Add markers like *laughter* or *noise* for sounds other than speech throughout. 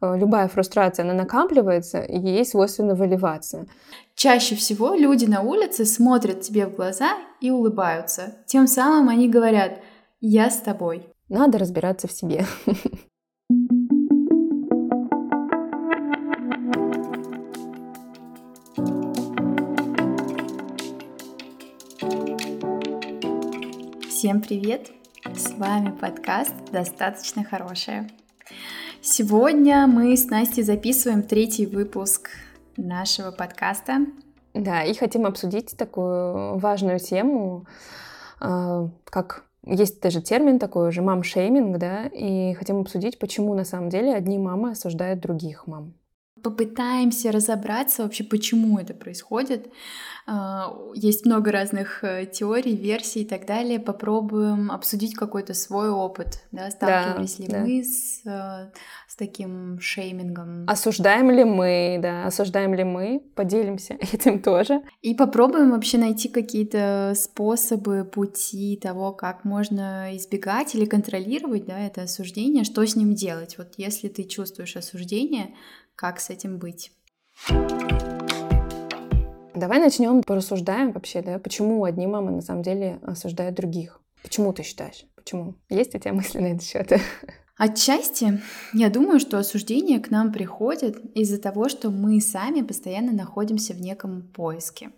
э, любая фрустрация, она накапливается, и ей свойственно выливаться. Чаще всего люди на улице смотрят тебе в глаза и улыбаются. Тем самым они говорят «я с тобой». Надо разбираться в себе. Всем привет! С вами подкаст «Достаточно хорошая». Сегодня мы с Настей записываем третий выпуск нашего подкаста. Да, и хотим обсудить такую важную тему, а, как есть даже термин такой же мам-шейминг, да, и хотим обсудить, почему на самом деле одни мамы осуждают других мам. Попытаемся разобраться вообще, почему это происходит, а, есть много разных э, теорий, версий и так далее. Попробуем обсудить какой-то свой опыт. Да? Сталкивались да, ли да. мы с, э, с таким шеймингом? Осуждаем ли мы, да, осуждаем ли мы? Поделимся *laughs* этим тоже. И попробуем вообще найти какие-то способы, пути того, как можно избегать или контролировать да, это осуждение, что с ним делать. Вот если ты чувствуешь осуждение, как с этим быть? Давай начнем порассуждаем вообще, да, почему одни мамы на самом деле осуждают других. Почему ты считаешь? Почему? Есть у тебя *laughs* мысли на этот счет? Отчасти я думаю, что осуждение к нам приходит из-за того, что мы сами постоянно находимся в неком поиске.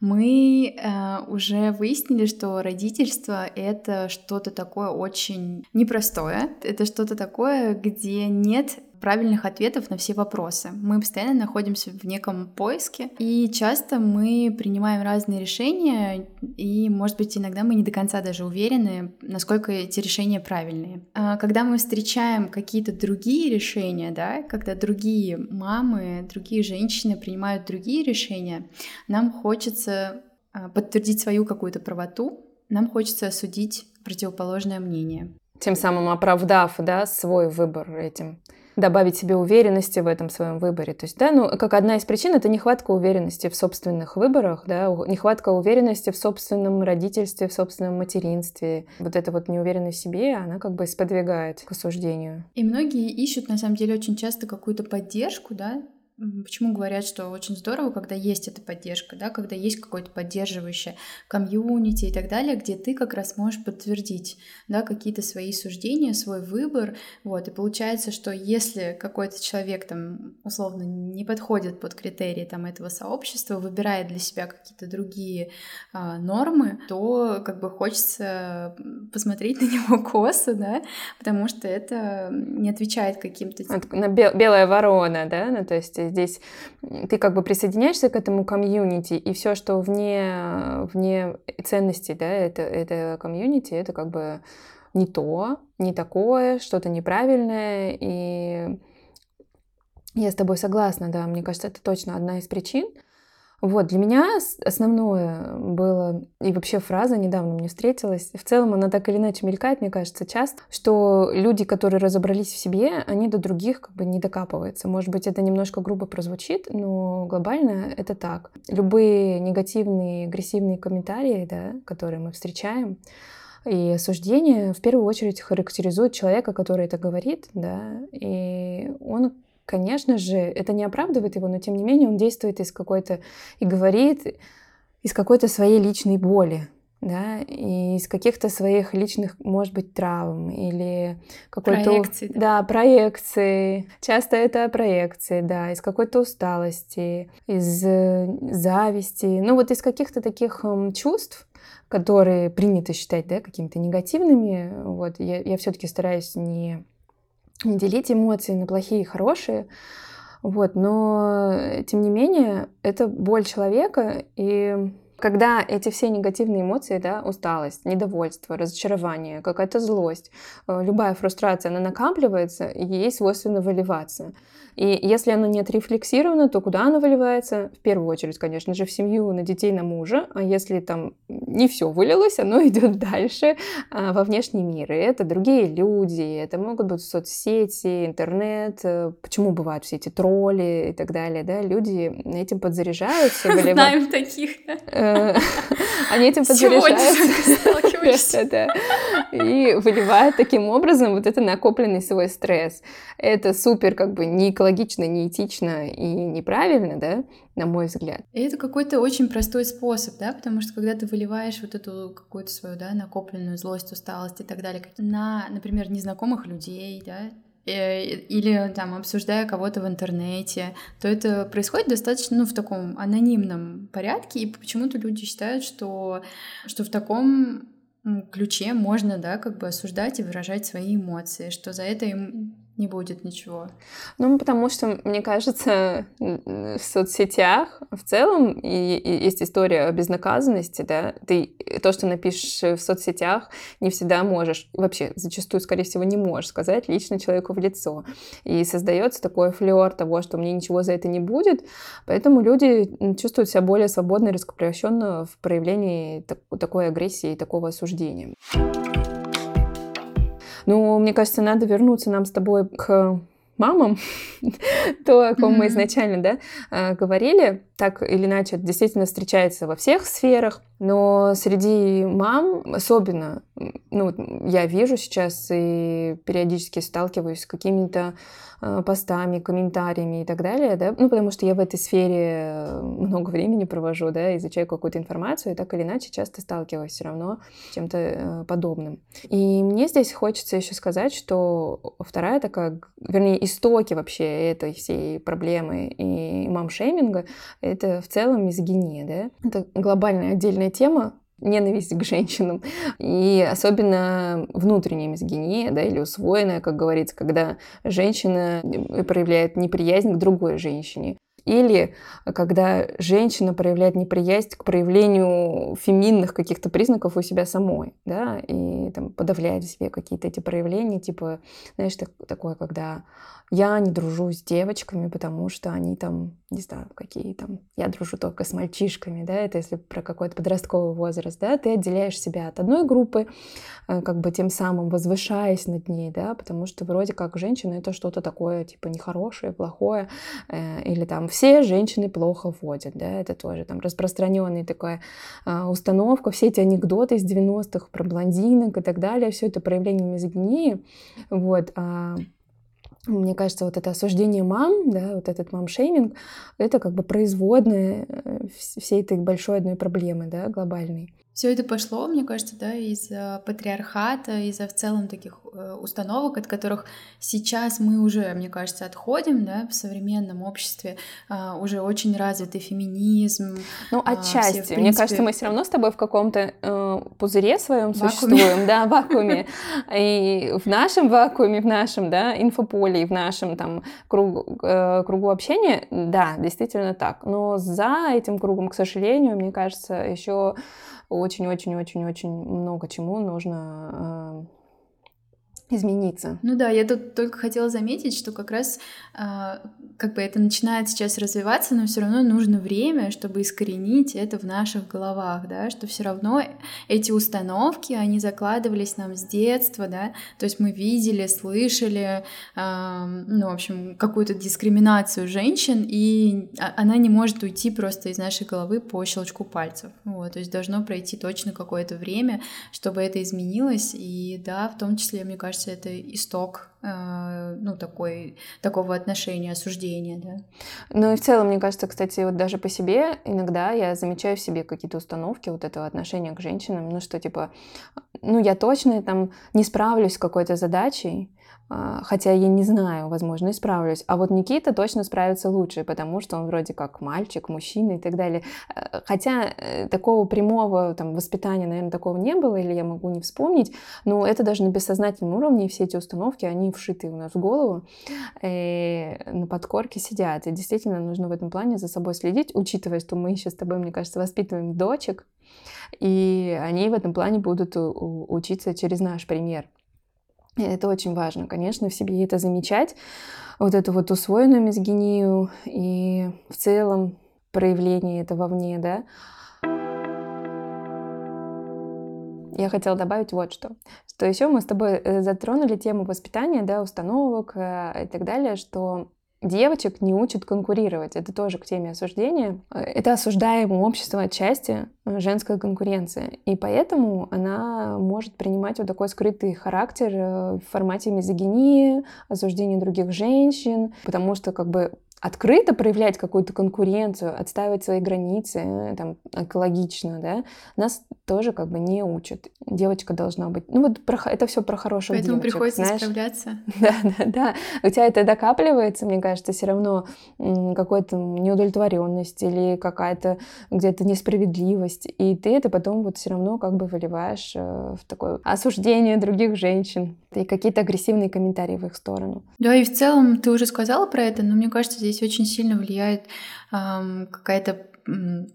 Мы э, уже выяснили, что родительство это что-то такое очень непростое. Это что-то такое, где нет правильных ответов на все вопросы. Мы постоянно находимся в неком поиске, и часто мы принимаем разные решения, и, может быть, иногда мы не до конца даже уверены, насколько эти решения правильные. А когда мы встречаем какие-то другие решения, да, когда другие мамы, другие женщины принимают другие решения, нам хочется а, подтвердить свою какую-то правоту, нам хочется осудить противоположное мнение. Тем самым оправдав да, свой выбор этим добавить себе уверенности в этом своем выборе. То есть, да, ну, как одна из причин это нехватка уверенности в собственных выборах, да, нехватка уверенности в собственном родительстве, в собственном материнстве. Вот эта вот неуверенность в себе, она как бы сподвигает к осуждению. И многие ищут, на самом деле, очень часто какую-то поддержку, да, Почему говорят, что очень здорово, когда есть эта поддержка, да, когда есть какое-то поддерживающее комьюнити и так далее, где ты как раз можешь подтвердить, да, какие-то свои суждения, свой выбор, вот, и получается, что если какой-то человек там условно не подходит под критерии там этого сообщества, выбирает для себя какие-то другие а, нормы, то как бы хочется посмотреть на него *laughs* косо, да, потому что это не отвечает каким-то... Белая ворона, да, ну то есть здесь ты как бы присоединяешься к этому комьюнити, и все, что вне, вне ценностей, да, это, это комьюнити, это как бы не то, не такое, что-то неправильное, и я с тобой согласна, да, мне кажется, это точно одна из причин, вот, для меня основное было, и вообще фраза недавно мне встретилась, в целом она так или иначе мелькает, мне кажется, часто, что люди, которые разобрались в себе, они до других как бы не докапываются. Может быть, это немножко грубо прозвучит, но глобально это так. Любые негативные, агрессивные комментарии, да, которые мы встречаем, и осуждение в первую очередь характеризует человека, который это говорит, да, и он Конечно же, это не оправдывает его, но тем не менее он действует из какой-то и говорит из какой-то своей личной боли, да, и из каких-то своих личных, может быть, травм или какой-то... Проекции. Да. да, проекции. Часто это проекции, да, из какой-то усталости, из э, зависти, ну вот из каких-то таких чувств, которые принято считать, да, какими-то негативными. Вот я, я все-таки стараюсь не делить эмоции на плохие и хорошие. Вот, но тем не менее, это боль человека, и когда эти все негативные эмоции, да, усталость, недовольство, разочарование, какая-то злость, э, любая фрустрация, она накапливается, и ей свойственно выливаться. И если оно не отрефлексировано, то куда оно выливается? В первую очередь, конечно же, в семью, на детей, на мужа. А если там не все вылилось, оно *laughs* идет дальше а, во внешний мир. И это другие люди, это могут быть соцсети, интернет. Э, почему бывают все эти тролли и так далее, да? Люди этим подзаряжаются. *laughs* Знаем таких, э, *laughs* они этим подзаряжаются. И выливают таким образом вот это накопленный свой стресс. Это супер как бы не экологично, не этично и неправильно, да, на мой взгляд. И это какой-то очень простой способ, да, потому что когда ты выливаешь вот эту какую-то свою, да, накопленную злость, усталость и так далее на, например, незнакомых людей, да, э, или там обсуждая кого-то в интернете, то это происходит достаточно ну, в таком анонимном порядке, и почему-то люди считают, что, что в таком ключе можно, да, как бы осуждать и выражать свои эмоции, что за это им не будет ничего. Ну, потому что, мне кажется, в соцсетях в целом и, и есть история о безнаказанности, да, ты то, что напишешь в соцсетях, не всегда можешь, вообще, зачастую, скорее всего, не можешь сказать лично человеку в лицо. И создается такой флер того, что мне ничего за это не будет, поэтому люди чувствуют себя более свободно и раскрепощенно в проявлении так, такой агрессии и такого осуждения. Ну, мне кажется, надо вернуться нам с тобой к мамам, *laughs* то, о ком мы изначально да, э, говорили, так или иначе, это действительно встречается во всех сферах, но среди мам особенно, ну, я вижу сейчас и периодически сталкиваюсь с какими-то Э, постами, комментариями и так далее, да, ну, потому что я в этой сфере э, много времени провожу, да, изучаю какую-то информацию, и так или иначе часто сталкиваюсь все равно с чем-то э, подобным. И мне здесь хочется еще сказать, что вторая такая, вернее, истоки вообще этой всей проблемы и мамшейминга, это в целом мизогиния, да, это глобальная отдельная тема, ненависть к женщинам. И особенно внутренняя мизогиния, да, или усвоенная, как говорится, когда женщина проявляет неприязнь к другой женщине. Или когда женщина проявляет неприязнь к проявлению феминных каких-то признаков у себя самой, да, и там подавляет в себе какие-то эти проявления, типа, знаешь, так, такое, когда я не дружу с девочками, потому что они там, не знаю, какие там, я дружу только с мальчишками, да, это если про какой-то подростковый возраст, да, ты отделяешь себя от одной группы, э, как бы тем самым возвышаясь над ней, да, потому что вроде как женщина это что-то такое, типа, нехорошее, плохое, э, или там все женщины плохо водят, да, это тоже там распространенная такая а, установка, все эти анекдоты из 90-х про блондинок и так далее, все это проявление мизогинии, вот, а мне кажется, вот это осуждение мам, да, вот этот мам-шейминг, это как бы производная э, всей этой большой одной проблемы, да, глобальной. Все это пошло, мне кажется, да, из-за патриархата, из-за в целом таких э, установок, от которых сейчас мы уже, мне кажется, отходим, да, в современном обществе э, уже очень развитый феминизм. Ну, а, отчасти. Все, принципе... Мне кажется, мы все равно с тобой в каком-то э, пузыре своем существуем, да, вакууме. И в нашем вакууме, в нашем, да, инфополе, в нашем там кругу, э, кругу общения, да, действительно так. Но за этим кругом, к сожалению, мне кажется, еще очень-очень-очень-очень много чему нужно э, измениться. Ну да, я тут только хотела заметить, что как раз э, как бы это начинает сейчас развиваться, но все равно нужно время, чтобы искоренить это в наших головах, да, что все равно эти установки, они закладывались нам с детства, да, то есть мы видели, слышали, э, ну, в общем, какую-то дискриминацию женщин, и она не может уйти просто из нашей головы по щелчку пальцев, вот, то есть должно пройти точно какое-то время, чтобы это изменилось, и да, в том числе, мне кажется, это исток Э, ну, такой, такого отношения, осуждения, да. Ну и в целом, мне кажется, кстати, вот даже по себе иногда я замечаю в себе какие-то установки вот этого отношения к женщинам, ну что типа, ну я точно там не справлюсь с какой-то задачей, а, хотя я не знаю, возможно, и справлюсь. А вот Никита точно справится лучше, потому что он вроде как мальчик, мужчина и так далее. Э, хотя э, такого прямого там, воспитания, наверное, такого не было, или я могу не вспомнить, но это даже на бессознательном уровне, все эти установки, они вшиты у нас в голову, и на подкорке сидят. И действительно нужно в этом плане за собой следить, учитывая, что мы еще с тобой, мне кажется, воспитываем дочек, и они в этом плане будут учиться через наш пример. Это очень важно, конечно, в себе это замечать, вот эту вот усвоенную мизогинию и в целом проявление это вовне, да. Я хотела добавить вот что. Что еще мы с тобой э, затронули тему воспитания, да, установок э, и так далее, что девочек не учат конкурировать. Это тоже к теме осуждения. Это осуждаемое общество отчасти э, женская конкуренция. И поэтому она может принимать вот такой скрытый характер э, в формате мизогинии, осуждения других женщин, потому что как бы открыто проявлять какую-то конкуренцию, отстаивать свои границы, э, там, экологично, да, нас тоже как бы не учат. Девочка должна быть... Ну вот про, это все про хороших Поэтому девочек, приходится знаешь? справляться. *laughs* Да, да, да. У тебя это докапливается, мне кажется, все равно какая-то неудовлетворенность или какая-то где-то несправедливость, и ты это потом вот все равно как бы выливаешь э, в такое осуждение других женщин и какие-то агрессивные комментарии в их сторону. Да, и в целом ты уже сказала про это, но мне кажется, здесь очень сильно влияет эм, какая-то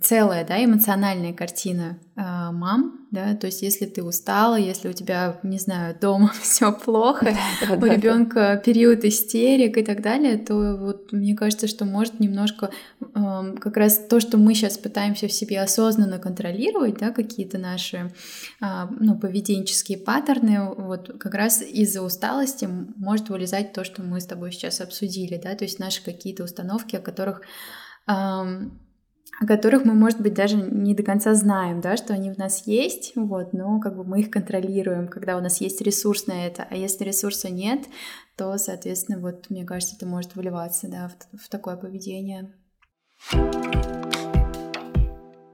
целая, да, эмоциональная картина э, мам, да, то есть если ты устала, если у тебя, не знаю, дома *laughs* все плохо, у ребенка период истерик и так далее, то вот мне кажется, что может немножко э, как раз то, что мы сейчас пытаемся в себе осознанно контролировать, да, какие-то наши э, ну, поведенческие паттерны, вот как раз из-за усталости может вылезать то, что мы с тобой сейчас обсудили, да, то есть наши какие-то установки, о которых о которых мы, может быть, даже не до конца знаем, да, что они в нас есть, вот, но как бы мы их контролируем, когда у нас есть ресурс на это, а если ресурса нет, то, соответственно, вот, мне кажется, это может выливаться, да, в, в такое поведение.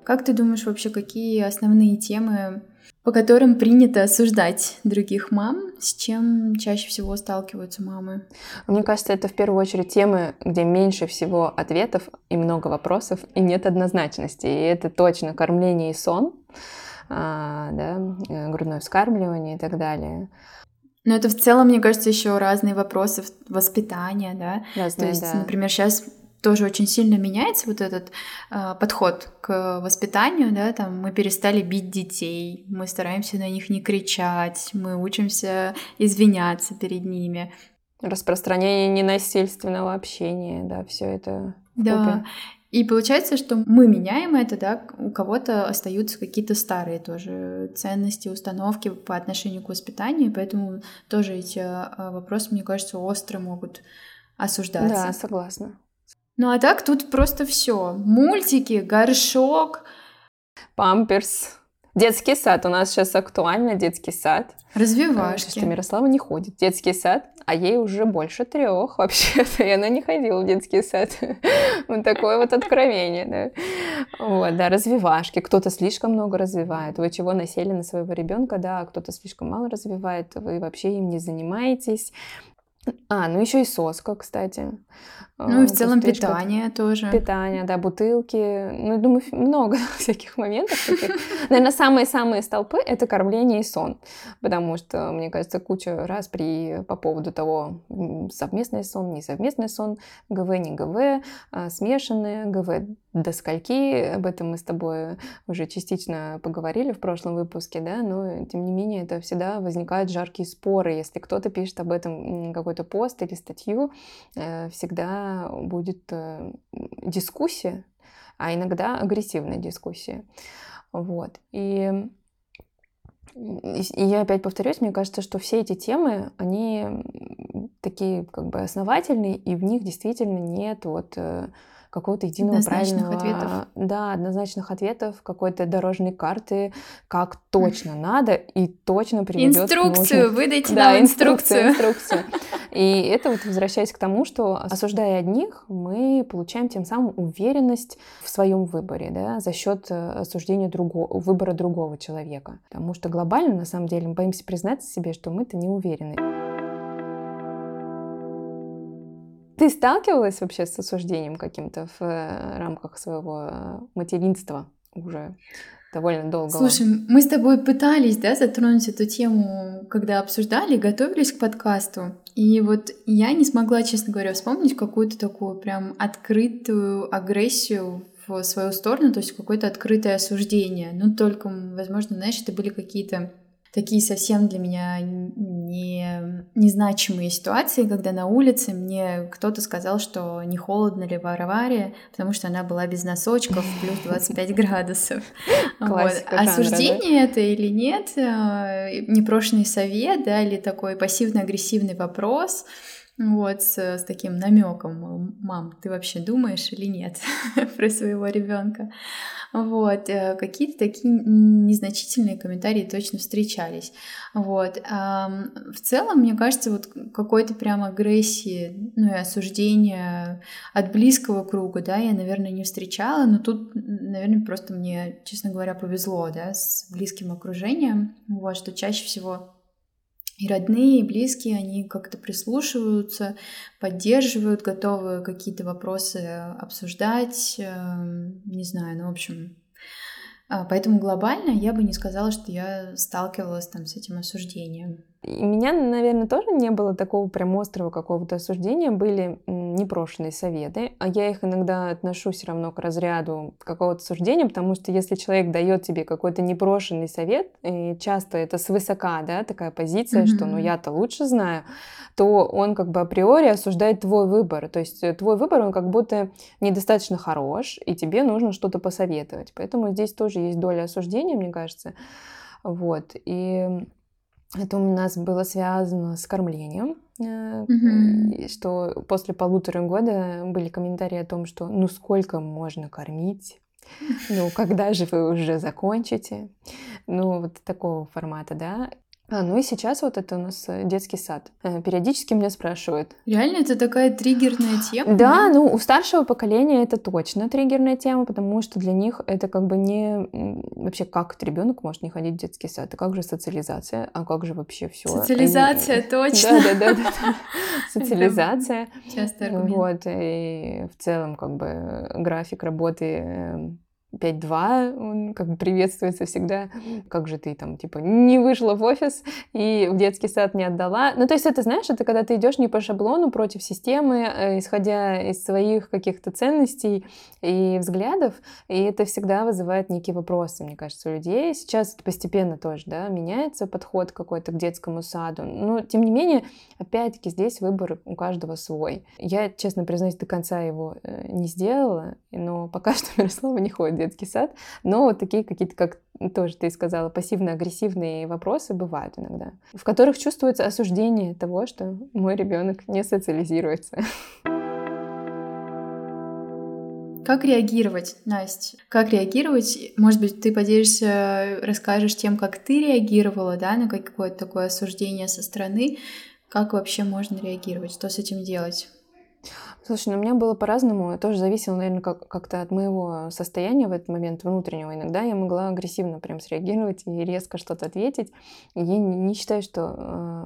Как ты думаешь вообще, какие основные темы по которым принято осуждать других мам, с чем чаще всего сталкиваются мамы? Мне кажется, это в первую очередь темы, где меньше всего ответов и много вопросов, и нет однозначности. И это точно кормление и сон, а, да, э, грудное вскармливание и так далее. Но это в целом, мне кажется, еще разные вопросы воспитания, да. Разные, То есть, да. например, сейчас тоже очень сильно меняется вот этот э, подход к воспитанию, да, там мы перестали бить детей, мы стараемся на них не кричать, мы учимся извиняться перед ними. Распространение ненасильственного общения, да, все это. Да. И получается, что мы меняем это, да, у кого-то остаются какие-то старые тоже ценности, установки по отношению к воспитанию, поэтому тоже эти э, вопросы, мне кажется, остро могут осуждаться. Да, согласна. Ну а так тут просто все. Мультики, горшок. Памперс. Детский сад. У нас сейчас актуально детский сад. Развивашки. Что Мирослава не ходит детский сад, а ей уже больше трех вообще-то, и она не ходила в детский сад. *laughs* Вот такое вот откровение, да. Вот, да, развивашки. Кто-то слишком много развивает. Вы чего насели на своего ребенка, да, а кто-то слишком мало развивает, вы вообще им не занимаетесь. А, ну еще и соска, кстати. Ну и в целом питание тоже. Питание, да, бутылки. Ну, думаю, много *laughs* всяких моментов таких. Наверное, самые-самые столпы — это кормление и сон. Потому что, мне кажется, куча раз при по поводу того, совместный сон, не совместный сон, ГВ, не ГВ, а смешанные, ГВ до скольки, об этом мы с тобой уже частично поговорили в прошлом выпуске, да, но тем не менее это всегда возникают жаркие споры, если кто-то пишет об этом какой-то пост или статью, э, всегда будет э, дискуссия, а иногда агрессивная дискуссия. Вот. И и я опять повторюсь, мне кажется, что все эти темы, они такие как бы основательные, и в них действительно нет вот э, какого-то единого правильного... ответов. Да, однозначных ответов, какой-то дорожной карты, как точно надо и точно приведет Инструкцию, нужным... выдайте да, нам инструкцию. инструкцию. И это вот возвращаясь к тому, что осуждая одних, мы получаем тем самым уверенность в своем выборе, да, за счет э, осуждения другого, выбора другого человека. Потому что глобально, на самом деле, мы боимся признаться себе, что мы-то не уверены. Ты сталкивалась вообще с осуждением каким-то в э, рамках своего э, материнства уже довольно долго? Слушай, мы с тобой пытались, да, затронуть эту тему, когда обсуждали, готовились к подкасту. И вот я не смогла, честно говоря, вспомнить какую-то такую прям открытую агрессию в свою сторону, то есть какое-то открытое осуждение. Ну, только, возможно, знаешь, это были какие-то такие совсем для меня не, незначимые ситуации, когда на улице мне кто-то сказал, что не холодно ли в Варваре, потому что она была без носочков, плюс *laughs* 25 градусов. Вот. Осуждение это или нет, э, непрошенный совет, да, или такой пассивно-агрессивный вопрос — вот, с, с таким намеком, мам, ты вообще думаешь или нет *laughs* про своего ребенка? Вот, э, какие-то такие незначительные комментарии точно встречались. Вот, в целом, мне кажется, вот какой-то прям агрессии, ну и осуждения от близкого круга, да, я, наверное, не встречала, но тут, наверное, просто мне, честно говоря, повезло, да, с близким окружением, вот, что чаще всего и родные, и близкие, они как-то прислушиваются, поддерживают, готовы какие-то вопросы обсуждать, эм, не знаю, ну, в общем, а, Поэтому глобально я бы не сказала, что я сталкивалась там с этим осуждением. И меня, наверное, тоже не было такого прям острого какого-то осуждения. Были непрошенные советы, а я их иногда отношу все равно к разряду какого-то суждения, потому что если человек дает тебе какой-то непрошенный совет, и часто это свысока, да, такая позиция, mm-hmm. что ну я-то лучше знаю, то он как бы априори осуждает твой выбор. То есть э, твой выбор, он как будто недостаточно хорош, и тебе нужно что-то посоветовать. Поэтому здесь тоже есть доля осуждения, мне кажется. Вот. И это у нас было связано с кормлением, mm-hmm. что после полутора года были комментарии о том, что ну сколько можно кормить, ну когда же вы уже закончите, ну вот такого формата, да. А, ну и сейчас вот это у нас э, детский сад. Э, периодически меня спрашивают. Реально это такая триггерная тема? Да, ну у старшего поколения это точно триггерная тема, потому что для них это как бы не вообще как ребенок может не ходить в детский сад, а как же социализация, а как же вообще все. Социализация, точно. *laughs* Да, да, да, *laughs* социализация. Часто аргумент. Вот и в целом как бы график работы эм, 5-2, он как бы приветствуется всегда. Как же ты там, типа, не вышла в офис и в детский сад не отдала. Ну, то есть это, знаешь, это когда ты идешь не по шаблону против системы, э, исходя из своих каких-то ценностей и взглядов, и это всегда вызывает некие вопросы, мне кажется, у людей. Сейчас постепенно тоже, да, меняется подход какой-то к детскому саду. Но, тем не менее, опять-таки, здесь выбор у каждого свой. Я, честно признаюсь, до конца его э, не сделала, но пока *laughs* что Мирослава не ходит детский сад, но вот такие какие-то, как тоже ты сказала, пассивно-агрессивные вопросы бывают иногда, в которых чувствуется осуждение того, что мой ребенок не социализируется. Как реагировать, Настя? Как реагировать? Может быть, ты поделишься, расскажешь тем, как ты реагировала, да, на какое-то такое осуждение со стороны. Как вообще можно реагировать? Что с этим делать? Слушай, ну у меня было по-разному. Тоже зависело, наверное, как- как-то от моего состояния в этот момент внутреннего. Иногда я могла агрессивно прям среагировать и резко что-то ответить. И я не, считаю, что...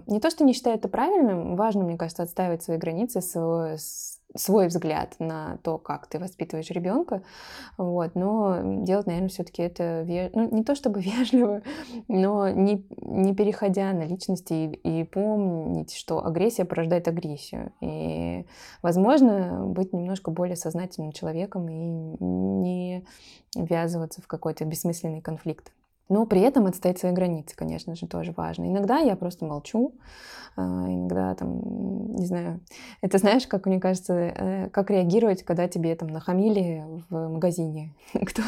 Э, не то, что не считаю это правильным, важно, мне кажется, отстаивать свои границы, с, с свой взгляд на то, как ты воспитываешь ребенка, вот, но делать, наверное, все-таки это, ну, не то чтобы *laughs* вежливо, но не, не переходя на личности и, и помнить, что агрессия порождает агрессию. И, возможно, быть немножко более сознательным человеком и не ввязываться в какой-то бессмысленный конфликт. Но при этом отстоять свои границы, конечно же, тоже важно. Иногда я просто молчу, а, иногда там, не знаю, это знаешь, как мне кажется, э, как реагировать, когда тебе там нахамили в магазине, *laughs* Кто,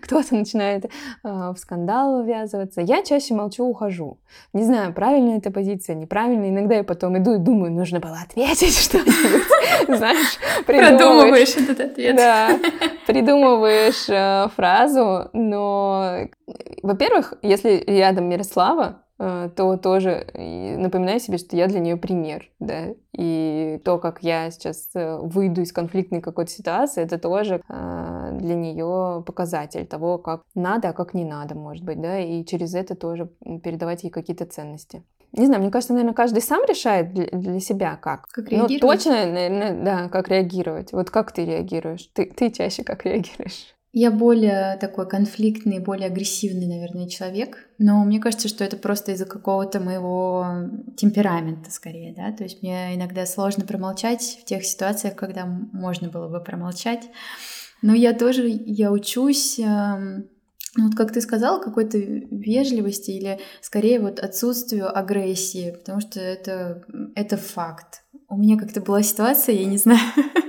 кто-то начинает а, в скандал ввязываться. Я чаще молчу, ухожу. Не знаю, правильная эта позиция, неправильная. Иногда я потом иду и думаю, нужно было ответить *laughs* что-нибудь, знаешь, Продумываешь этот ответ. Да, *laughs* придумываешь э, фразу, но, во-первых, если рядом Мирослава, э, то тоже напоминаю себе, что я для нее пример, да, и то, как я сейчас э, выйду из конфликтной какой-то ситуации, это тоже для нее показатель того, как надо, а как не надо, может быть, да, и через это тоже передавать ей какие-то ценности не знаю, мне кажется, наверное, каждый сам решает для, для себя как. Как реагировать? Ну, точно, наверное, да, как реагировать. Вот как ты реагируешь? Ты, ты чаще как *laughs* реагируешь? Я более такой конфликтный, более агрессивный, наверное, человек. Но мне кажется, что это просто из-за какого-то моего темперамента скорее, да. То есть мне иногда сложно промолчать в тех ситуациях, когда можно было бы промолчать. Но я тоже, я учусь эм, ну, вот как ты сказала, какой-то вежливости или скорее вот отсутствию агрессии, потому что это, это факт. У меня как-то была ситуация, я не знаю, *laughs*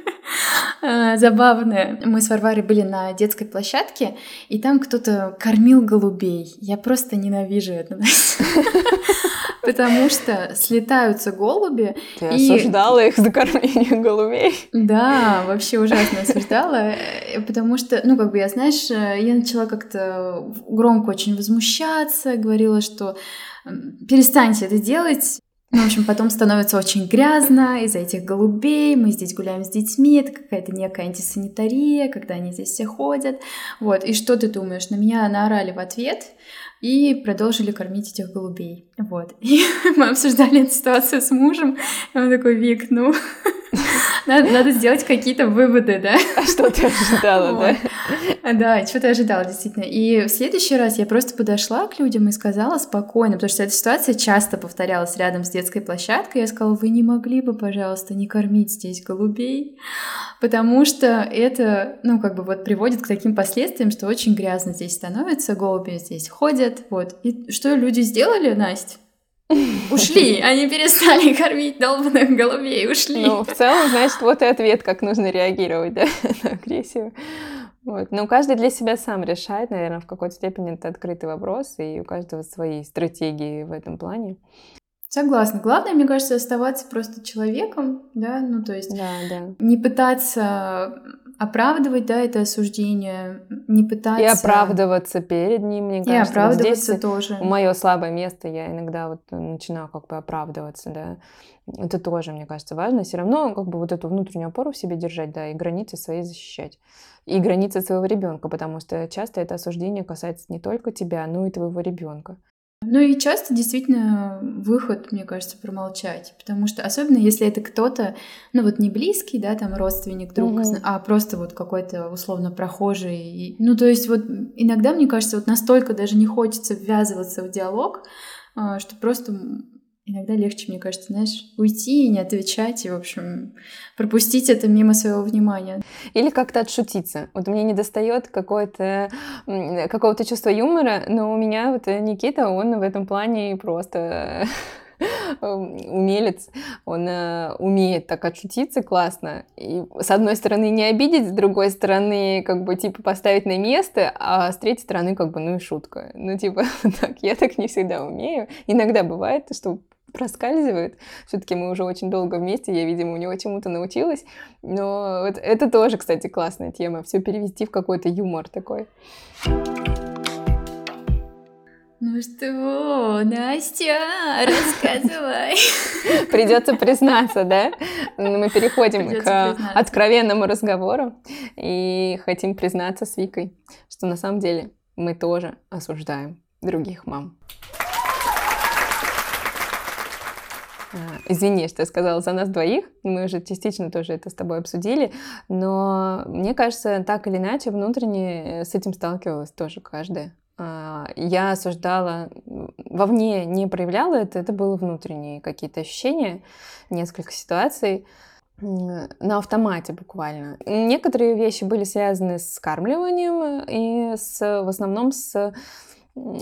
забавное. Мы с Варварой были на детской площадке, и там кто-то кормил голубей. Я просто ненавижу это. *laughs* Потому что слетаются голуби. Ты и... осуждала их за кормление голубей. Да, вообще ужасно осуждала. Э, потому что, ну, как бы я, знаешь, э, я начала как-то громко очень возмущаться, говорила, что перестаньте это делать, ну, в общем, потом становится очень грязно из-за этих голубей. Мы здесь гуляем с детьми, это какая-то некая антисанитария, когда они здесь все ходят. Вот, и что ты думаешь? На меня наорали в ответ и продолжили кормить этих голубей. Вот. *laughs* И мы обсуждали эту ситуацию с мужем, и он такой, Вик, ну, *laughs* надо, надо сделать какие-то выводы, да? А что ты ожидала, вот. да? Да, что ты ожидала, действительно. И в следующий раз я просто подошла к людям и сказала спокойно, потому что эта ситуация часто повторялась рядом с детской площадкой. Я сказала, вы не могли бы, пожалуйста, не кормить здесь голубей? Потому что это, ну, как бы вот приводит к таким последствиям, что очень грязно здесь становится, голуби здесь ходят, вот. И что люди сделали, Настя? *laughs* Ушли, они перестали *laughs* кормить долбанных голубей, ушли. Ну, в целом, значит, вот и ответ, как нужно реагировать, *laughs* да, на агрессию. Вот. Но каждый для себя сам решает, наверное, в какой-то степени это открытый вопрос, и у каждого свои стратегии в этом плане. Согласна. Главное, мне кажется, оставаться просто человеком, да, ну то есть да, да. не пытаться оправдывать, да, это осуждение, не пытаться... И оправдываться перед ним, мне кажется. И оправдываться здесь тоже. Мое слабое место, я иногда вот начинаю как бы оправдываться, да. Это тоже, мне кажется, важно. Все равно как бы вот эту внутреннюю опору в себе держать, да, и границы свои защищать. И границы своего ребенка, потому что часто это осуждение касается не только тебя, но и твоего ребенка. Ну и часто действительно выход, мне кажется, промолчать, потому что особенно если это кто-то, ну вот не близкий, да, там родственник, друг, угу. а просто вот какой-то условно прохожий. Ну то есть вот иногда, мне кажется, вот настолько даже не хочется ввязываться в диалог, а, что просто иногда легче, мне кажется, знаешь, уйти и не отвечать, и, в общем, пропустить это мимо своего внимания. Или как-то отшутиться. Вот мне не достает какого-то чувства юмора, но у меня вот Никита, он в этом плане просто *laughs* умелец, он э, умеет так отшутиться классно. И с одной стороны не обидеть, с другой стороны как бы типа поставить на место, а с третьей стороны как бы ну и шутка. Ну типа *laughs* так, я так не всегда умею. Иногда бывает, что проскальзывает. Все-таки мы уже очень долго вместе, я, видимо, у него чему-то научилась. Но вот это тоже, кстати, классная тема. Все перевести в какой-то юмор такой. Ну что, Настя, рассказывай. *laughs* Придется признаться, да? Мы переходим Придется к признаться. откровенному разговору и хотим признаться с Викой, что на самом деле мы тоже осуждаем других мам. А, извини, что я сказала за нас двоих, мы уже частично тоже это с тобой обсудили, но мне кажется, так или иначе внутренне с этим сталкивалась тоже каждая. А, я осуждала, вовне не проявляла это, это было внутренние какие-то ощущения, несколько ситуаций на автомате буквально. Некоторые вещи были связаны с скармливанием и с, в основном с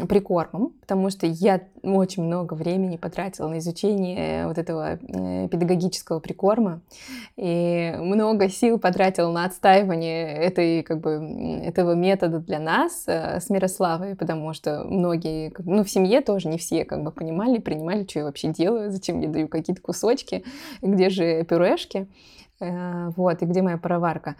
прикормом, потому что я очень много времени потратила на изучение вот этого э, педагогического прикорма и много сил потратила на отстаивание этой, как бы, этого метода для нас э, с Мирославой, потому что многие, ну, в семье тоже не все как бы понимали, принимали, что я вообще делаю, зачем я даю какие-то кусочки, где же пюрешки, э, вот, и где моя пароварка.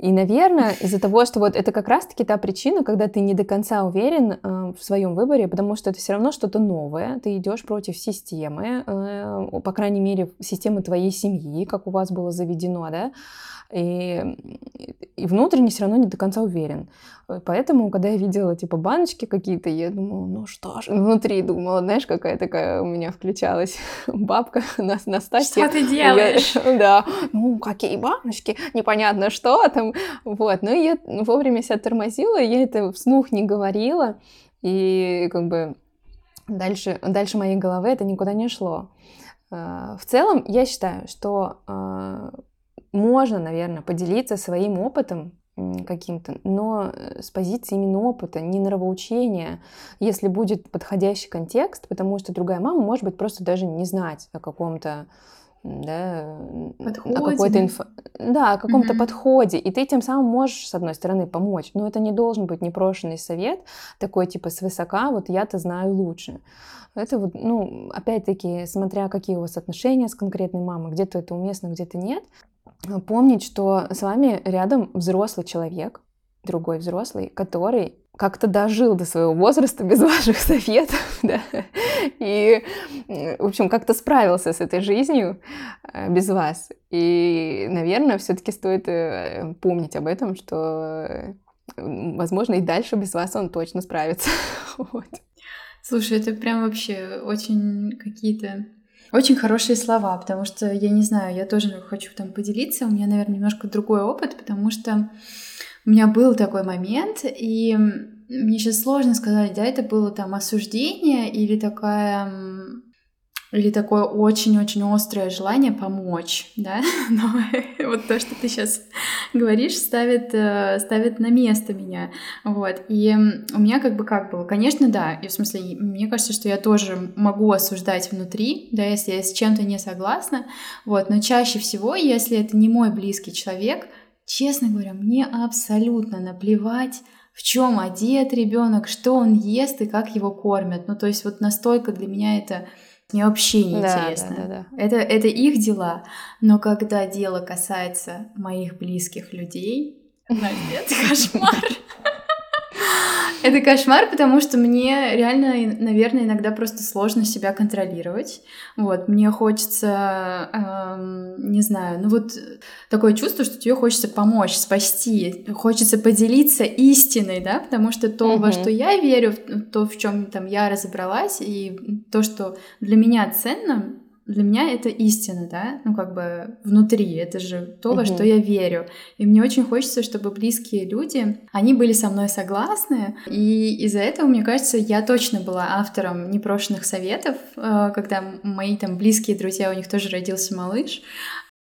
И, наверное, из-за того, что вот это как раз-таки та причина, когда ты не до конца уверен э, в своем выборе, потому что это все равно что-то новое, ты идешь против системы, э, по крайней мере, системы твоей семьи, как у вас было заведено, да, и, и внутренне все равно не до конца уверен. Поэтому, когда я видела, типа, баночки какие-то, я думала, ну что ж, внутри думала, знаешь, какая такая у меня включалась *laughs* бабка на Настасья. Что ты делаешь? Я, *laughs* да, ну какие баночки, непонятно что там, *laughs* вот. Но я вовремя себя тормозила, я это вслух не говорила, и как бы дальше, дальше моей головы это никуда не шло. А, в целом, я считаю, что а, можно, наверное, поделиться своим опытом каким-то, но э, с позиции именно опыта, не нравоучения, если будет подходящий контекст, потому что другая мама может быть просто даже не знать о каком-то да, подходе. о какой-то инф... да, о каком-то mm-hmm. подходе, и ты тем самым можешь, с одной стороны, помочь, но это не должен быть непрошенный совет, такой типа свысока, вот я-то знаю лучше. Это вот, ну, опять-таки, смотря какие у вас отношения с конкретной мамой, где-то это уместно, где-то нет, помнить, что с вами рядом взрослый человек, другой взрослый, который как-то дожил до своего возраста без *laughs* ваших советов, *laughs* да, и, в общем, как-то справился с этой жизнью э, без вас. И, наверное, все-таки стоит э, помнить об этом, что, э, возможно, и дальше без вас он точно справится. *laughs* Вот. Слушай, это прям вообще очень какие-то очень хорошие слова, потому что, я не знаю, я тоже хочу там поделиться. У меня, наверное, немножко другой опыт, потому что у меня был такой момент, и мне сейчас сложно сказать, да, это было там осуждение или такая или такое очень-очень острое желание помочь, да, *laughs* но вот то, что ты сейчас говоришь, ставит, э, ставит на место меня, вот, и у меня как бы как было, конечно, да, и в смысле, мне кажется, что я тоже могу осуждать внутри, да, если я с чем-то не согласна, вот, но чаще всего, если это не мой близкий человек, честно говоря, мне абсолютно наплевать, в чем одет ребенок, что он ест и как его кормят. Ну, то есть вот настолько для меня это мне вообще не да, интересно. Да, да, да. Это, это их дела. Но когда дело касается моих близких людей, *laughs* это кошмар. *laughs* Это кошмар, потому что мне реально, наверное, иногда просто сложно себя контролировать. Вот, мне хочется, эм, не знаю, ну вот такое чувство, что тебе хочется помочь, спасти, хочется поделиться истиной, да, потому что то, mm-hmm. во что я верю, то, в чем там я разобралась, и то, что для меня ценно, для меня это истина, да, ну как бы внутри, это же то, во что я верю. И мне очень хочется, чтобы близкие люди, они были со мной согласны, и из-за этого, мне кажется, я точно была автором непрошенных советов, э, когда мои там близкие друзья, у них тоже родился малыш,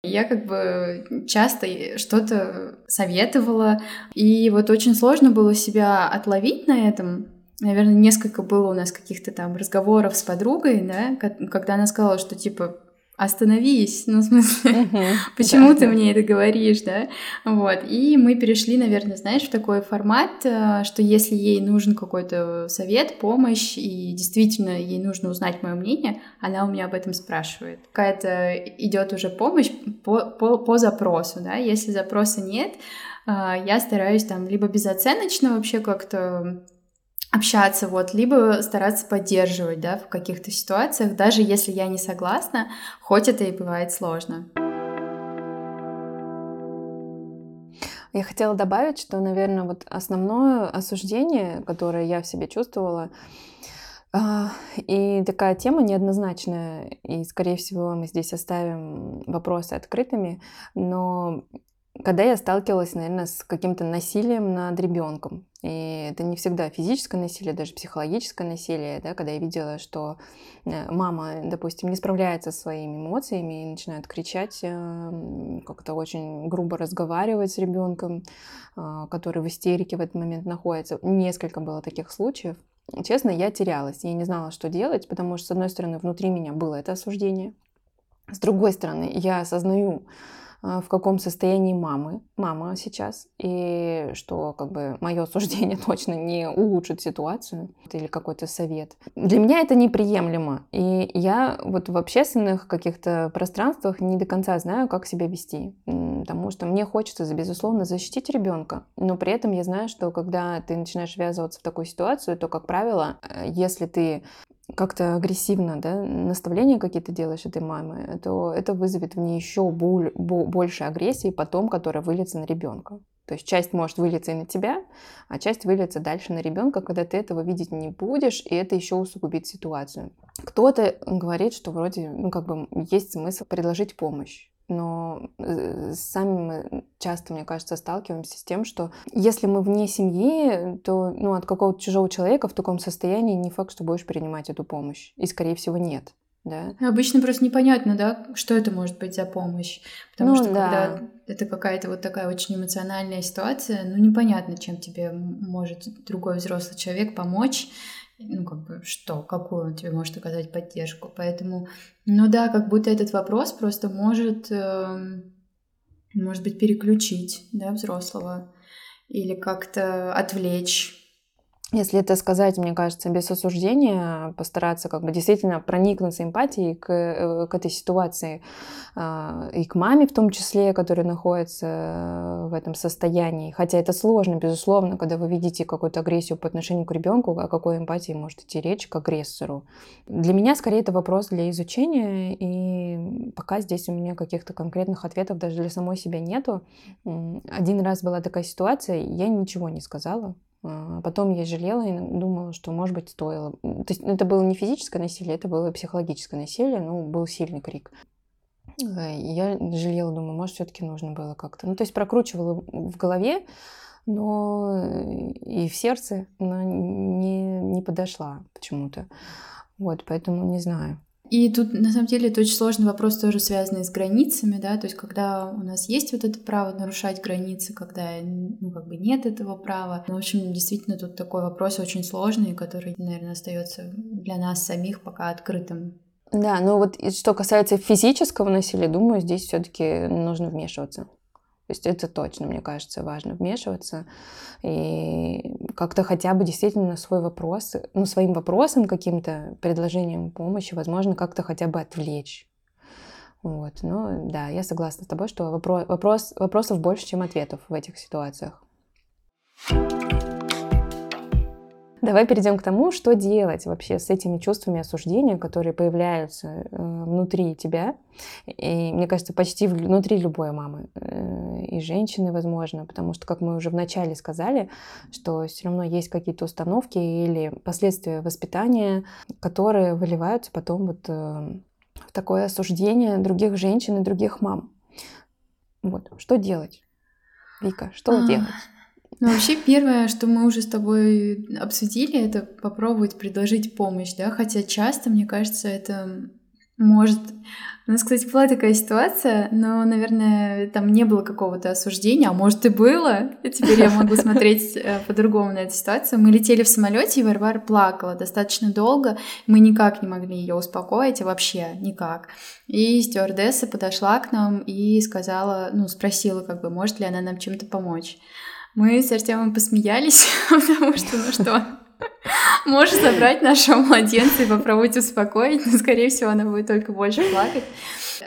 я как бы часто что-то советовала, и вот очень сложно было себя отловить на этом, наверное, несколько было у нас каких-то там разговоров с подругой, да, когда она сказала, что типа остановись, ну, в смысле, *laughs* почему ты мне это говоришь, да, вот, и мы перешли, наверное, знаешь, в такой формат, э, что если ей нужен какой-то совет, помощь, и действительно ей нужно узнать мое мнение, она у меня об этом спрашивает. Какая-то идет уже помощь по, по, по запросу, да, если запроса нет, э, я стараюсь там либо безоценочно вообще как-то общаться, вот, либо стараться поддерживать, да, в каких-то ситуациях, даже если я не согласна, хоть это и бывает сложно. Я хотела добавить, что, наверное, вот основное осуждение, которое я в себе чувствовала, а, и такая тема неоднозначная, и, скорее всего, мы здесь оставим вопросы открытыми, но когда я сталкивалась, наверное, с каким-то насилием над ребенком. И это не всегда физическое насилие, даже психологическое насилие, да, когда я видела, что э, мама, допустим, не справляется со своими эмоциями и начинает кричать, э, как-то очень грубо разговаривать с ребенком, э, который в истерике в этот момент находится. Несколько было таких случаев. Честно, я терялась, я не знала, что делать, потому что, с одной стороны, внутри меня было это осуждение, с другой стороны, я осознаю, в каком состоянии мамы, мама сейчас, и что как бы мое суждение *laughs* точно не улучшит ситуацию или какой-то совет. Для меня это неприемлемо, и я вот в общественных каких-то пространствах не до конца знаю, как себя вести, потому что мне хочется, безусловно, защитить ребенка, но при этом я знаю, что когда ты начинаешь ввязываться в такую ситуацию, то, как правило, э, если ты как-то агрессивно, да, наставления какие-то делаешь этой мамы, то это вызовет в ней еще боль, больше агрессии потом, которая выльется на ребенка. То есть часть может вылиться и на тебя, а часть выльется дальше на ребенка, когда ты этого видеть не будешь, и это еще усугубит ситуацию. Кто-то говорит, что вроде, ну, как бы есть смысл предложить помощь но э, сами мы часто, мне кажется, сталкиваемся с тем, что если мы вне семьи, то ну, от какого-то чужого человека в таком состоянии не факт, что будешь принимать эту помощь. И, скорее всего, нет. Да. Обычно просто непонятно, да, что это может быть за помощь. Потому ну, что да. когда это какая-то вот такая очень эмоциональная ситуация, ну непонятно, чем тебе может другой взрослый человек помочь ну, как бы, что, какую он тебе может оказать поддержку. Поэтому, ну да, как будто этот вопрос просто может, э, может быть, переключить, да, взрослого или как-то отвлечь если это сказать, мне кажется, без осуждения, постараться как бы действительно проникнуться эмпатией к, э, к этой ситуации а, и к маме в том числе, которая находится в этом состоянии. Хотя это сложно, безусловно, когда вы видите какую-то агрессию по отношению к ребенку, о какой эмпатии может идти речь к агрессору. Для меня скорее это вопрос для изучения, и пока здесь у меня каких-то конкретных ответов даже для самой себя нету. Один раз была такая ситуация, я ничего не сказала, потом я жалела и думала, что, может быть, стоило. То есть это было не физическое насилие, это было психологическое насилие, ну, был сильный крик. Э, я жалела, думаю, может, все-таки нужно было как-то. Ну, то есть прокручивала в голове, но и в сердце, но не, не подошла почему-то. Вот, поэтому не знаю. И тут, на самом деле, это очень сложный вопрос, тоже связанный с границами, да, то есть когда у нас есть вот это право нарушать границы, когда, ну, как бы нет этого права. Ну, в общем, действительно, тут такой вопрос очень сложный, который, наверное, остается для нас самих пока открытым. Да, ну вот что касается физического насилия, думаю, здесь все-таки нужно вмешиваться. То есть это точно, мне кажется, важно вмешиваться и как-то хотя бы действительно свой вопрос, ну, своим вопросом, каким-то предложением помощи, возможно, как-то хотя бы отвлечь. Вот, ну да, я согласна с тобой, что вопрос, вопрос, вопросов больше, чем ответов в этих ситуациях. Давай перейдем к тому, что делать вообще с этими чувствами осуждения, которые появляются э, внутри тебя. И мне кажется, почти внутри любой мамы э, и женщины, возможно, потому что, как мы уже вначале сказали, что все равно есть какие-то установки или последствия воспитания, которые выливаются потом вот э, в такое осуждение других женщин и других мам. Вот, что делать? Вика, что а, делать? Ну, вообще, первое, что мы уже с тобой обсудили, это попробовать предложить помощь, да, хотя часто, мне кажется, это может... У нас, кстати, была такая ситуация, но, наверное, там не было какого-то осуждения, а может и было. И теперь я могу смотреть э, по-другому на эту ситуацию. Мы летели в самолете, и Варвара плакала достаточно долго. Мы никак не могли ее успокоить, а вообще никак. И стюардесса подошла к нам и сказала, ну, спросила, как бы, может ли она нам чем-то помочь. Мы с Артемом посмеялись, *laughs* потому что, ну что, можешь забрать нашего младенца и попробовать успокоить, но, скорее всего, она будет только больше плакать.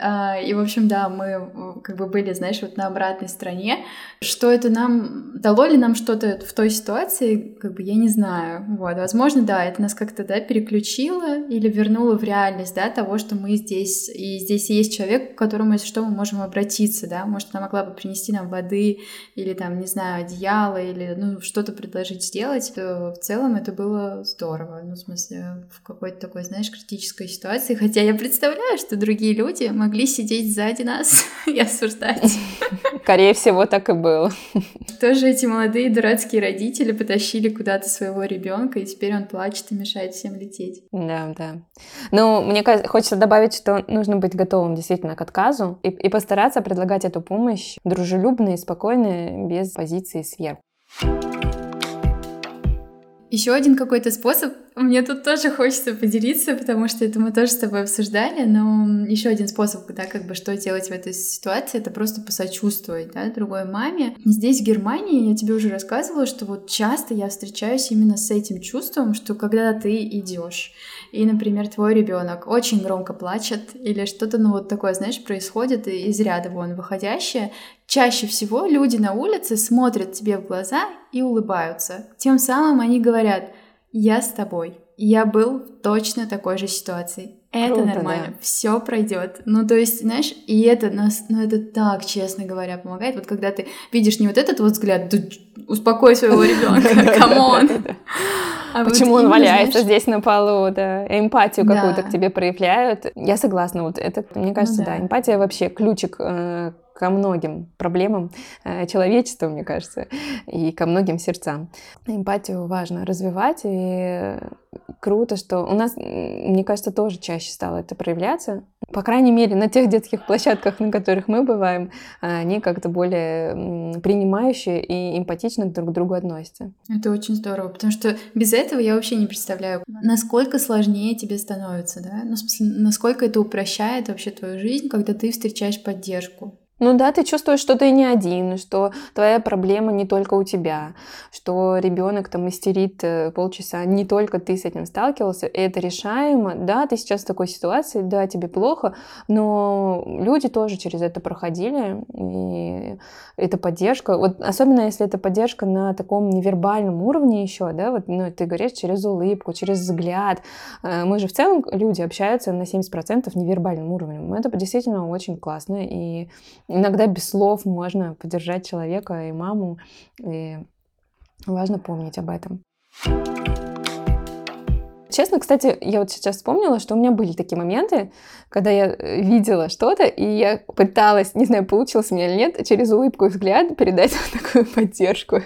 А, и, в общем, да, мы как бы были, знаешь, вот на обратной стороне. Что это нам... Дало ли нам что-то в той ситуации, как бы я не знаю. Вот, возможно, да, это нас как-то, да, переключило или вернуло в реальность, да, того, что мы здесь, и здесь есть человек, к которому, если что, мы можем обратиться, да, может, она могла бы принести нам воды или там, не знаю, одеяло или, ну, что-то предложить сделать, в целом это было здорово, ну, в смысле, в какой-то такой, знаешь, критической ситуации, хотя я представляю, что другие люди могли сидеть сзади нас *laughs* и осуждать. Скорее всего, так и было. Тоже эти молодые дурацкие родители потащили куда-то своего ребенка, и теперь он плачет и мешает всем лететь. Да, да. Ну, мне хочется добавить, что нужно быть готовым действительно к отказу и, и постараться предлагать эту помощь дружелюбно и спокойно, без позиции сверху. Еще один какой-то способ, мне тут тоже хочется поделиться, потому что это мы тоже с тобой обсуждали, но еще один способ, да, как бы что делать в этой ситуации, это просто посочувствовать, да, другой маме. Здесь, в Германии, я тебе уже рассказывала, что вот часто я встречаюсь именно с этим чувством, что когда ты идешь, и, например, твой ребенок очень громко плачет, или что-то, ну, вот такое, знаешь, происходит из ряда вон выходящее, Чаще всего люди на улице смотрят тебе в глаза и улыбаются. Тем самым они говорят «Я с тобой». Я был в точно такой же ситуации. Это Круто, нормально, да. все пройдет. Ну, то есть, знаешь, и это нас, ну, это так, честно говоря, помогает. Вот когда ты видишь не вот этот вот взгляд, успокой своего *laughs* ребенка, come on. А Почему вот он валяется знаешь... здесь на полу, да, эмпатию какую-то да. к тебе проявляют. Я согласна, вот это, мне ну кажется, ну, да. да, эмпатия вообще ключик э, ко многим проблемам э, человечества, мне кажется, и ко многим сердцам. Эмпатию важно развивать, и круто, что у нас, мне кажется, тоже чаще стало это проявляться. По крайней мере, на тех детских площадках, на которых мы бываем, они как-то более принимающие и эмпатично друг к другу относятся. Это очень здорово, потому что без этого я вообще не представляю, насколько сложнее тебе становится, да? Ну, в смысле, насколько это упрощает вообще твою жизнь, когда ты встречаешь поддержку. Ну да, ты чувствуешь, что ты не один, что твоя проблема не только у тебя, что ребенок там истерит э, полчаса, не только ты с этим сталкивался, это решаемо. Да, ты сейчас в такой ситуации, да, тебе плохо, но люди тоже через это проходили, и это поддержка. Вот особенно если это поддержка на таком невербальном уровне еще, да, вот ну, ты говоришь через улыбку, через взгляд. Э, мы же в целом люди общаются на 70% невербальным уровнем. Это действительно очень классно, и иногда без слов можно поддержать человека и маму, и важно помнить об этом. Честно, кстати, я вот сейчас вспомнила, что у меня были такие моменты, когда я э, видела что-то, и я пыталась, не знаю, получилось меня или нет, через улыбку и взгляд передать *laughs* вот такую поддержку.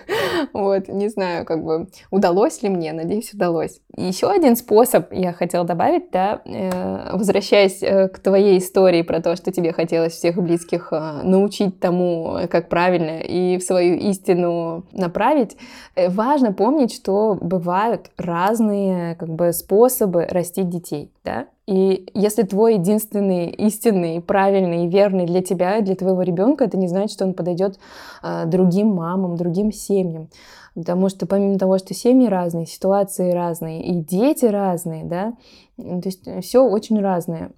Вот, не знаю, как бы удалось ли мне, надеюсь, удалось. Еще один способ я хотела добавить, да, э, возвращаясь э, к твоей истории про то, что тебе хотелось всех близких научить тому, как правильно, и в свою истину направить, важно помнить, что бывают разные, как бы, способы растить детей, да, и если твой единственный истинный, правильный, верный для тебя, для твоего ребенка, это не значит, что он подойдет э, другим мамам, другим семьям. Потому что помимо того, что семьи разные, ситуации разные, и дети разные, да, то есть все очень разное.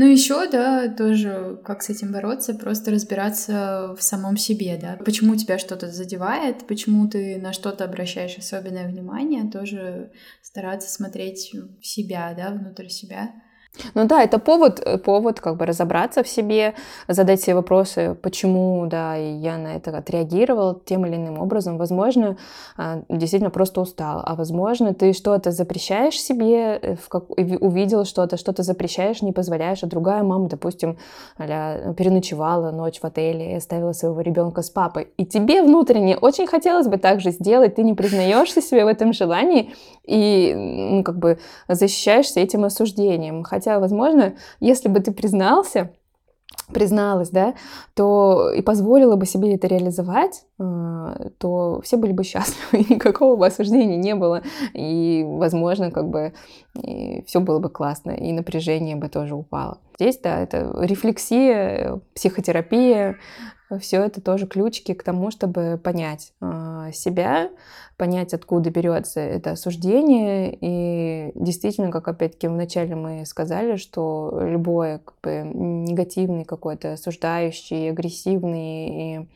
Ну, еще, да, тоже как с этим бороться, просто разбираться в самом себе, да. Почему тебя что-то задевает, почему ты на что-то обращаешь особенное внимание, тоже стараться смотреть в себя, да, внутрь себя. Ну да, это повод, э, повод как бы разобраться в себе, задать себе вопросы, почему, да, я на это отреагировал тем или иным образом. Возможно, а, действительно просто устал, а возможно, ты что-то запрещаешь себе, э, увидел что-то, что-то запрещаешь, не позволяешь, а другая мама, допустим, а переночевала ночь в отеле и оставила своего ребенка с папой. И тебе внутренне очень хотелось бы так же сделать, ты не признаешься себе в этом желании и ну, как бы защищаешься этим осуждением. Хотя, возможно, если бы ты признался, призналась, да, то и позволила бы себе это реализовать, э, то все были бы счастливы, *laughs* и никакого бы осуждения не было, и, возможно, как бы все было бы классно, и напряжение бы тоже упало. Здесь, да, это рефлексия, психотерапия, все это тоже ключики к тому, чтобы понять э, себя, понять, откуда берется это осуждение. И действительно, как опять-таки вначале мы сказали, что любой как бы, негативный какой-то осуждающий, агрессивный и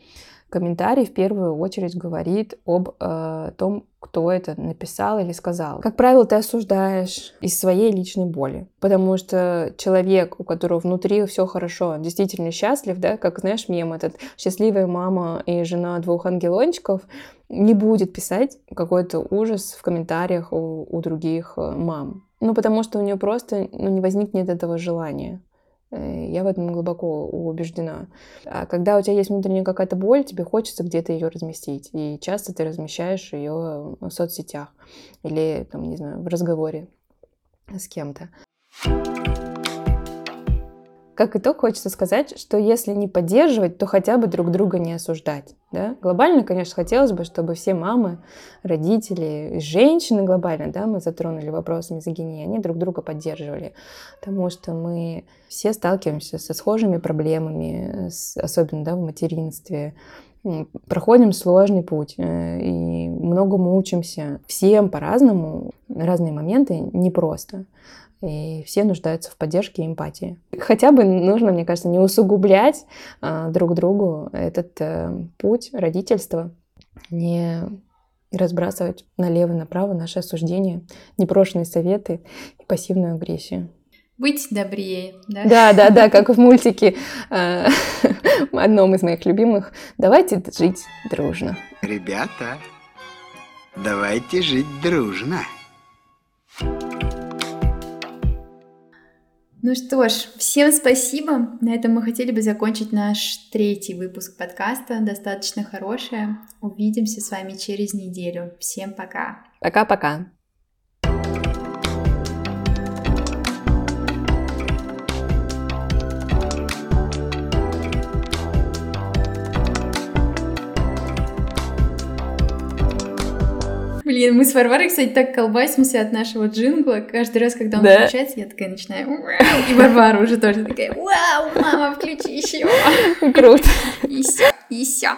комментарий в первую очередь говорит об э, том, кто это написал или сказал. Как правило, ты осуждаешь из своей личной боли, потому что человек, у которого внутри все хорошо, действительно счастлив, да, как знаешь мем этот «счастливая мама и жена двух ангелончиков», не будет писать какой-то ужас в комментариях у, у других э, мам. Ну, потому что у нее просто ну, не возникнет этого желания. Э, я в этом глубоко убеждена. А когда у тебя есть внутренняя какая-то боль, тебе хочется где-то ее разместить. И часто ты размещаешь ее в соцсетях или, там, не знаю, в разговоре с кем-то. Как итог, хочется сказать, что если не поддерживать, то хотя бы друг друга не осуждать. Да? Глобально, конечно, хотелось бы, чтобы все мамы, родители, женщины глобально, да, мы затронули вопрос мизогинии, они друг друга поддерживали. Потому что мы все сталкиваемся со схожими проблемами, особенно да, в материнстве, проходим сложный путь э, и многому учимся. Всем по-разному, разные моменты непросто и все нуждаются в поддержке и эмпатии. Хотя бы нужно, мне кажется, не усугублять а, друг другу этот а, путь родительства, не разбрасывать налево и направо наши осуждения, непрошенные советы и пассивную агрессию. Быть добрее, да? Да, да, да, как в мультике, э, *laughs* одном из моих любимых. Давайте жить дружно. Ребята, давайте жить дружно. Ну что ж, всем спасибо. На этом мы хотели бы закончить наш третий выпуск подкаста. Достаточно хорошее. Увидимся с вами через неделю. Всем пока. Пока-пока. Блин, мы с Варварой, кстати, так колбасимся от нашего джингла. Каждый раз, когда он Да? включается, я такая начинаю... И Варвара уже тоже такая, вау, мама, включи еще. Круто. И все, и все.